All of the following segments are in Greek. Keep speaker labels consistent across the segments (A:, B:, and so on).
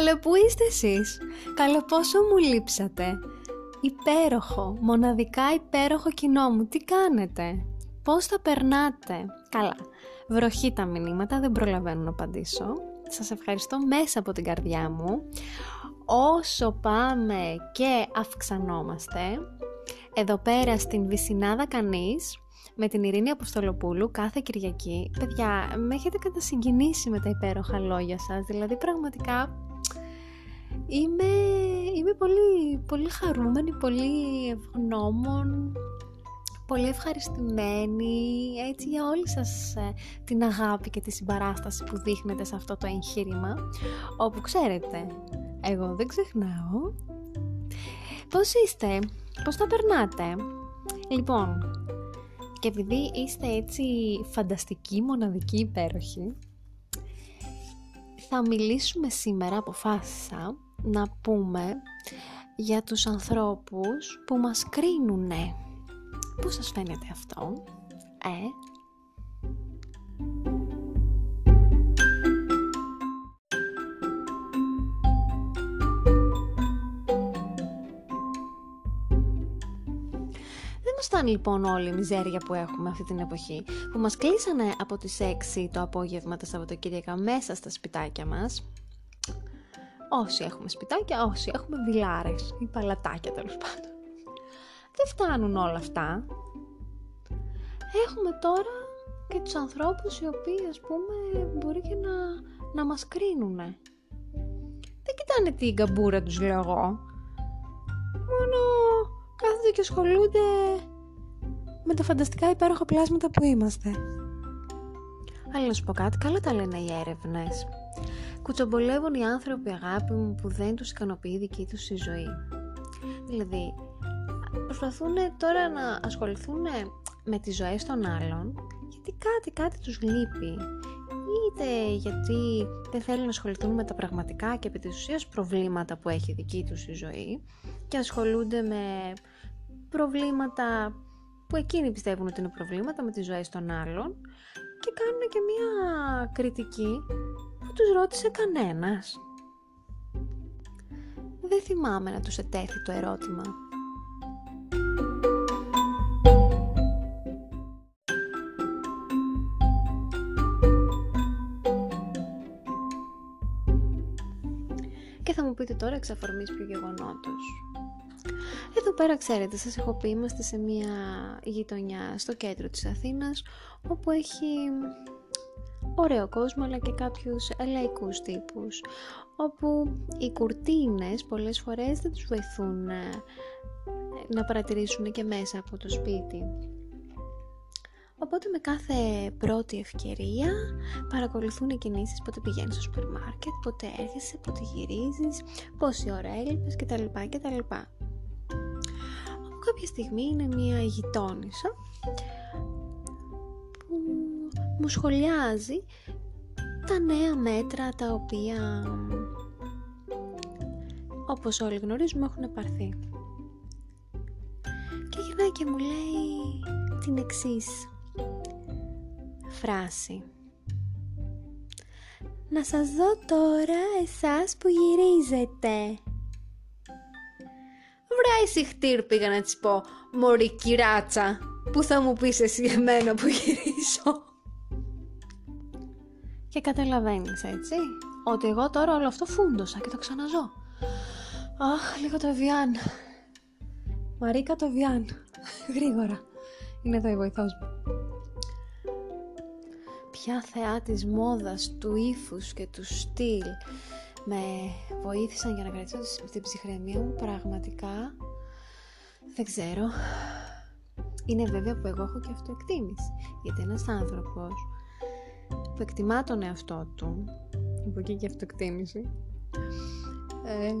A: Καλέ που είστε εσείς; Καλέ πόσο μου λείψατε; Υπέροχο, μοναδικά υπέροχο κοινό μου. Τι κάνετε; Πώς θα περνάτε; Καλά. Βροχή τα μηνύματα, δεν προλαβαίνω να απαντήσω. Σας ευχαριστώ μέσα από την καρδιά μου. Όσο πάμε και αυξανόμαστε, εδώ πέρα στην Βυσινάδα Κανείς, με την Ειρήνη Αποστολοπούλου κάθε Κυριακή. Παιδιά, με έχετε κατασυγκινήσει με τα υπέροχα λόγια σας. Δηλαδή, πραγματικά είμαι, είμαι πολύ, πολύ χαρούμενη, πολύ ευγνώμων, πολύ ευχαριστημένη έτσι για όλη σας ε, την αγάπη και τη συμπαράσταση που δείχνετε σε αυτό το εγχείρημα όπου ξέρετε, εγώ δεν ξεχνάω. Πώς είστε, πώς τα περνάτε; Λοιπόν, και επειδή είστε έτσι φανταστικοί, μοναδικοί, υπέροχοι, θα μιλήσουμε σήμερα, αποφάσισα, να πούμε για τους ανθρώπους που μας κρίνουνε. Πού σας φαίνεται αυτό, ε; φτάνει λοιπόν όλη η μιζέρια που έχουμε αυτή την εποχή, που μας κλείσανε από τις 6 το απόγευμα τα Σαββατοκύριακα μέσα στα σπιτάκια μας. Όσοι έχουμε σπιτάκια, όσοι έχουμε βιλάρες ή παλατάκια τέλος πάντων. Δεν φτάνουν όλα αυτά. Έχουμε τώρα και τους ανθρώπους οι οποίοι ας πούμε μπορεί και να, να μας κρίνουνε. Δεν κοιτάνε την καμπούρα τους λέω εγώ. Μόνο κάθονται και ασχολούνται με τα φανταστικά υπέροχα πλάσματα που είμαστε. Αλλά να σου πω κάτι, καλά τα λένε οι έρευνες. Κουτσομπολεύουν οι άνθρωποι αγάπη μου που δεν τους ικανοποιεί η δική τους η ζωή. Δηλαδή, προσπαθούν τώρα να ασχοληθούν με τις ζωές των άλλων γιατί κάτι, κάτι τους λείπει είτε γιατί δεν θέλουν να ασχοληθούν με τα πραγματικά και επί της ουσίας προβλήματα που έχει η δική τους η ζωή και ασχολούνται με προβλήματα που εκείνοι πιστεύουν ότι είναι προβλήματα με τις ζωές των άλλων και κάνουν και μία κριτική που τους ρώτησε κανένας. Δεν θυμάμαι να τους ετέθη το ερώτημα. Και θα μου πείτε τώρα εξ αφορμής ποιο γεγονότος. Εδώ πέρα ξέρετε, σας έχω πει, είμαστε σε μια γειτονιά στο κέντρο της Αθήνας όπου έχει ωραίο κόσμος αλλά και κάποιους λαϊκούς τύπους όπου οι κουρτίνες πολλές φορές δεν τους βοηθούν ε, να παρατηρήσουν και μέσα από το σπίτι. Οπότε με κάθε πρώτη ευκαιρία παρακολουθούν οι κινήσεις πότε πηγαίνεις στο σούπερ μάρκετ, πότε έρχεσαι, πότε γυρίζεις, πόση ώρα έλειπες κτλ. κτλ κάποια στιγμή είναι μία γειτόνισσα που μου σχολιάζει τα νέα μέτρα τα οποία όπως όλοι γνωρίζουμε έχουν πάρθει. Και γυρνάει και μου λέει την εξής φράση. Να σας δω τώρα εσάς που γυρίζετε. Βράει συχτήρ πήγα να της πω Μωρή κυράτσα Που θα μου πεις εσύ εμένα που γυρίσω Και καταλαβαίνεις έτσι Ότι εγώ τώρα όλο αυτό φούντωσα και το ξαναζώ. Αχ λίγο το βιάν Μαρίκα το βιάν Γρήγορα. Είναι εδώ η βοηθός μου. Ποια θεά της μόδας, του ύφους και του στυλ με βοήθησαν για να κρατήσω την ψυχραιμία μου; Πραγματικά δεν ξέρω. Είναι βέβαια που εγώ έχω και αυτοεκτίμηση. Γιατί ένας άνθρωπος που εκτιμά τον εαυτό του. Από εκεί και αυτοεκτίμηση ε,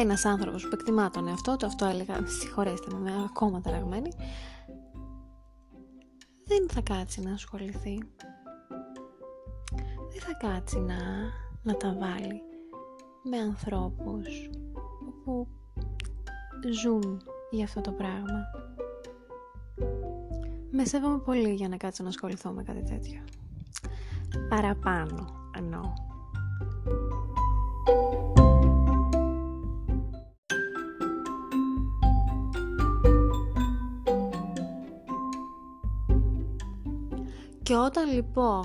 A: ένας άνθρωπος που εκτιμά τον εαυτό του, αυτό έλεγα, συγχωρέστε με, είμαι ακόμα ταραγμένη, δεν θα κάτσει να ασχοληθεί. Δεν θα κάτσει να, να τα βάλει με ανθρώπους που ζουν για αυτό το πράγμα. Με σέβομαι πολύ για να κάτσω να ασχοληθώ με κάτι τέτοιο. Παραπάνω εννοώ. Και όταν λοιπόν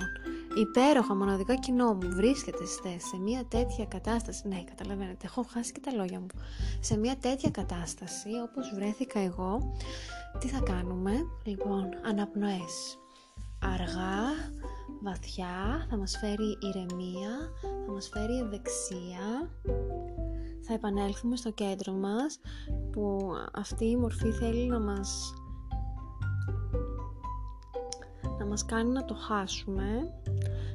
A: υπέροχα μοναδικά κοινό μου. Βρίσκεται σε μια τέτοια κατάσταση, ναι καταλαβαίνετε έχω χάσει και τα λόγια μου, σε μια τέτοια κατάσταση όπως βρέθηκα εγώ, τι θα κάνουμε, λοιπόν αναπνοές, αργά, βαθιά, θα μας φέρει ηρεμία, θα μας φέρει ευεξία, θα επανέλθουμε στο κέντρο μας που αυτή η μορφή θέλει να μας να μας κάνει να το χάσουμε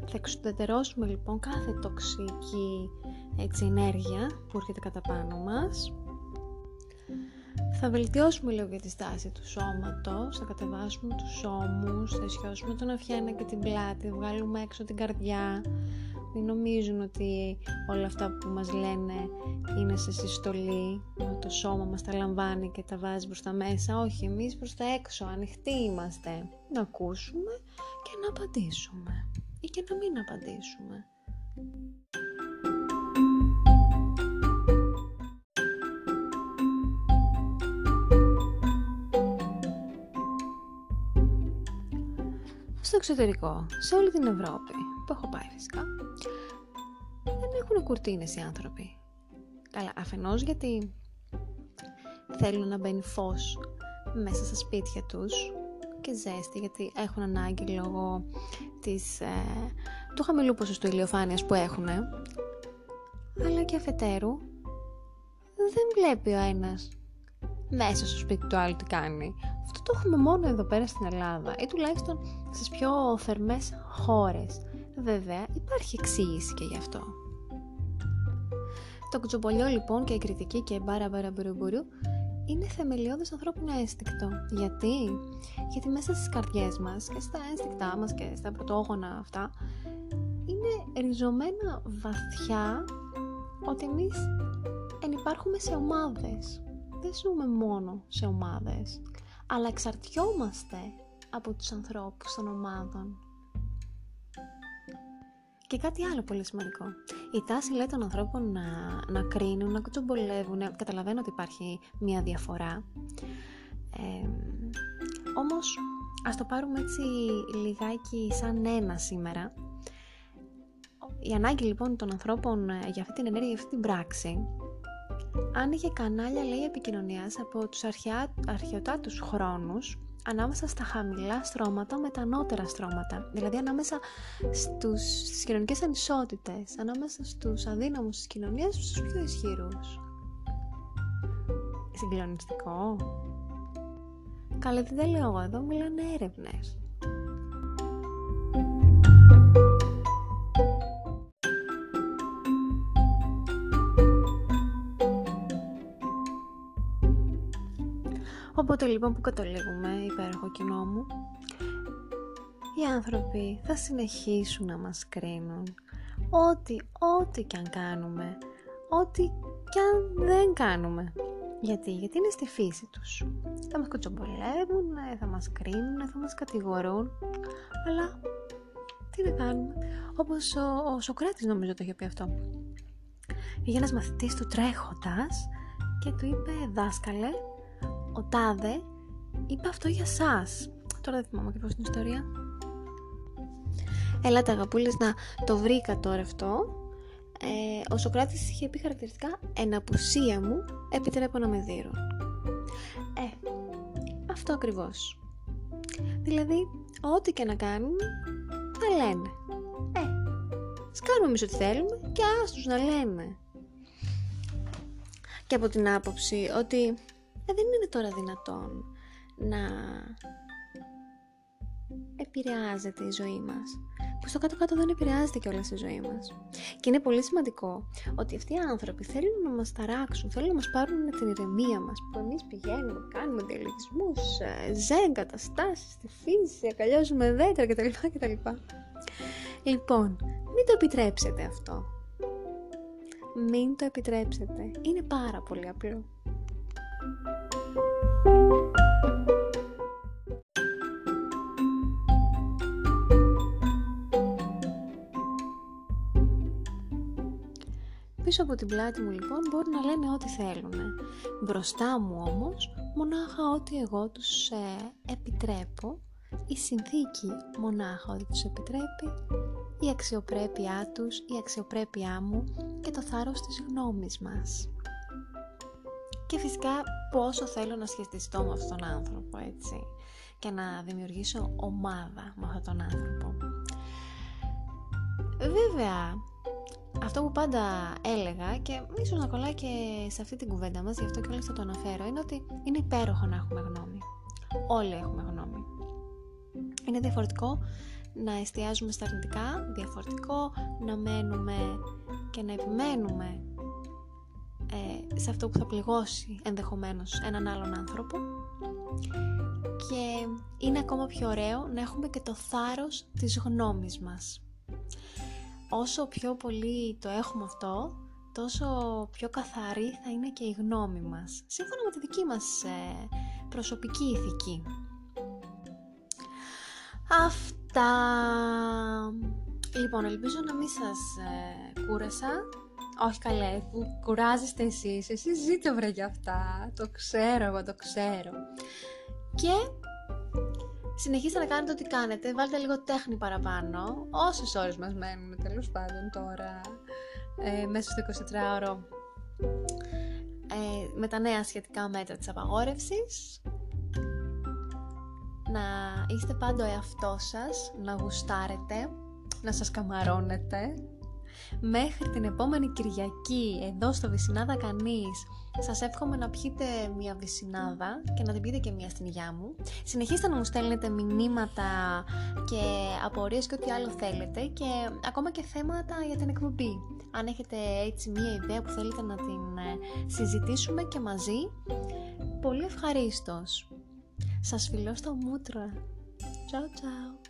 A: θα εξουδετερώσουμε λοιπόν κάθε τοξική έτσι, ενέργεια που έρχεται κατά πάνω μας θα βελτιώσουμε λίγο για τη στάση του σώματος, θα κατεβάσουμε τους ώμους, θα ισιώσουμε τον αφιένα και την πλάτη, βγάλουμε έξω την καρδιά. Μην νομίζουν ότι όλα αυτά που μας λένε είναι σε συστολή, το σώμα μας τα λαμβάνει και τα βάζει προς τα μέσα. Όχι, εμείς προς τα έξω, ανοιχτοί είμαστε. Να ακούσουμε και να απαντήσουμε ή και να μην απαντήσουμε. Στο εξωτερικό, σε όλη την Ευρώπη που έχω πάει φυσικά, δεν έχουν κουρτίνες οι άνθρωποι. Καλά, αφενός γιατί θέλουν να μπαίνει φως μέσα στα σπίτια τους και ζέστη γιατί έχουν ανάγκη λόγω της, ε, του χαμηλού ποσοστού ηλιοφάνειας που έχουν αλλά και αφετέρου δεν βλέπει ο ένας μέσα στο σπίτι του άλλου τι κάνει. Αυτό το έχουμε μόνο εδώ πέρα στην Ελλάδα ή τουλάχιστον στις πιο θερμές χώρες. Βέβαια υπάρχει εξήγηση και γι' αυτό. Το κουτσομπολιό λοιπόν και η κριτική και μπάρα μπάρα μπουρουμπουρου είναι θεμελιώδες ανθρώπινο ένστικτο. Γιατί; Γιατί μέσα στις καρδιές μας και στα ένστικτά μας και στα πρωτόγωνα αυτά είναι ριζωμένα βαθιά ότι εμείς ενυπάρχουμε σε ομάδες. Δεν ζούμε μόνο σε ομάδες, αλλά εξαρτιόμαστε από τους ανθρώπους των ομάδων. Και κάτι άλλο πολύ σημαντικό. Η τάση λέει των ανθρώπων να, να κρίνουν, να κουτσομπολεύουν. Καταλαβαίνω ότι υπάρχει μία διαφορά. Ε, όμως ας το πάρουμε έτσι λιγάκι σαν ένα σήμερα. Η ανάγκη λοιπόν των ανθρώπων ε, για αυτή την ενέργεια, για αυτή την πράξη άνοιγε κανάλια λέει επικοινωνίας από τους αρχαία, αρχαιοτάτους χρόνους ανάμεσα στα χαμηλά στρώματα με τα ανώτερα στρώματα. Δηλαδή ανάμεσα στους, στις κοινωνικές ανισότητες, ανάμεσα στους αδύναμους της κοινωνίας στους πιο ισχυρούς. Συγκλονιστικό. Καλά, τι δεν λέω εγώ, εδώ μιλάνε έρευνες. Οπότε λοιπόν που καταλήγουμε, υπέροχο κοινό μου, οι άνθρωποι θα συνεχίσουν να μας κρίνουν. Ό,τι, ό,τι κι αν κάνουμε, ό,τι κι αν δεν κάνουμε. Γιατί, γιατί είναι στη φύση τους. Θα μας κοτσομπολεύουν, θα μας κρίνουν, θα μας κατηγορούν, αλλά τι να κάνουμε. Όπως ο, ο Σοκράτης νομίζω το είχε πει αυτό. Πήγε ένας μαθητής του τρέχοντας και του είπε «Δάσκαλε, ο Τάδε είπε αυτό για σας. Τώρα δεν θυμάμαι ακριβώς την ιστορία. Ελάτε αγαπούλες να το βρήκα τώρα αυτό. Ε, ο Σοκράτης είχε πει χαρακτηριστικά «Εν απουσία μου επιτρέπω να με δείρουν». Ε, αυτό ακριβώς. Δηλαδή, ό,τι και να κάνουν, θα λένε. Ε, ας κάνουμε εμείς ό,τι θέλουμε και άστους να λένε. Και από την άποψη ότι ε, δεν είναι τώρα δυνατόν να επηρεάζεται η ζωή μας. Που στο κάτω-κάτω δεν επηρεάζεται και όλα η ζωή μας. Και είναι πολύ σημαντικό ότι αυτοί οι άνθρωποι θέλουν να μας ταράξουν, θέλουν να μας πάρουν την ηρεμία μας, που εμείς πηγαίνουμε, κάνουμε διαλογισμούς, ε, ζεν, καταστάσεις, στη φύση, ακαλιάζουμε δέντρα κτλ. κτλ. Λοιπόν, μην το επιτρέψετε αυτό. μην το επιτρέψετε. Είναι πάρα πολύ απλό. Πίσω από την πλάτη μου λοιπόν μπορούν να λένε ό,τι θέλουν. Μπροστά μου όμως μονάχα ό,τι εγώ τους ε, επιτρέπω, η συνθήκη μονάχα ό,τι τους επιτρέπει, η αξιοπρέπειά τους, η αξιοπρέπειά μου και το θάρρος της γνώμης μας. Και φυσικά πόσο θέλω να σχετιστώ με αυτόν τον άνθρωπο, έτσι, και να δημιουργήσω ομάδα με αυτόν τον άνθρωπο. Βέβαια, αυτό που πάντα έλεγα και ίσως να κολλάει και σε αυτή την κουβέντα μας, γι' αυτό και όλες θα το αναφέρω, είναι ότι είναι υπέροχο να έχουμε γνώμη. Όλοι έχουμε γνώμη. Είναι διαφορετικό να εστιάζουμε στα αρνητικά, διαφορετικό να μένουμε και να επιμένουμε ε, σε αυτό που θα πληγώσει ενδεχομένως έναν άλλον άνθρωπο και είναι ακόμα πιο ωραίο να έχουμε και το θάρρος της γνώμης μας όσο πιο πολύ το έχουμε αυτό, τόσο πιο καθαρή θα είναι και η γνώμη μας, σύμφωνα με τη δική μας ε, προσωπική ηθική. Αυτά. Λοιπόν, ελπίζω να μην σας ε, κούρασα. Όχι καλέ, που κουράζεστε εσείς. Εσείς ζείτε βρε για αυτά. Το ξέρω, εγώ το ξέρω. Και Συνεχίστε να κάνετε ό,τι κάνετε, βάλτε λίγο τέχνη παραπάνω, όσες ώρες μας μένουν τέλος πάντων τώρα, ε, μέσα στο 24ωρο, ε, με τα νέα σχετικά μέτρα της απαγόρευσης. Να είστε πάντο εαυτός σας, να γουστάρετε, να σας καμαρώνετε. Μέχρι την επόμενη Κυριακή, εδώ στο Βυσινάδα Κανείς, σας εύχομαι να πιείτε μια βυσινάδα και να την πείτε και μια στην υγειά μου. Συνεχίστε να μου στέλνετε μηνύματα και απορίες και ό,τι άλλο θέλετε και ακόμα και θέματα για την εκπομπή. Αν έχετε έτσι μια ιδέα που θέλετε να την ε, συζητήσουμε και μαζί, πολύ ευχαρίστως. Σας φιλώ στο μούτρα. Ciao ciao.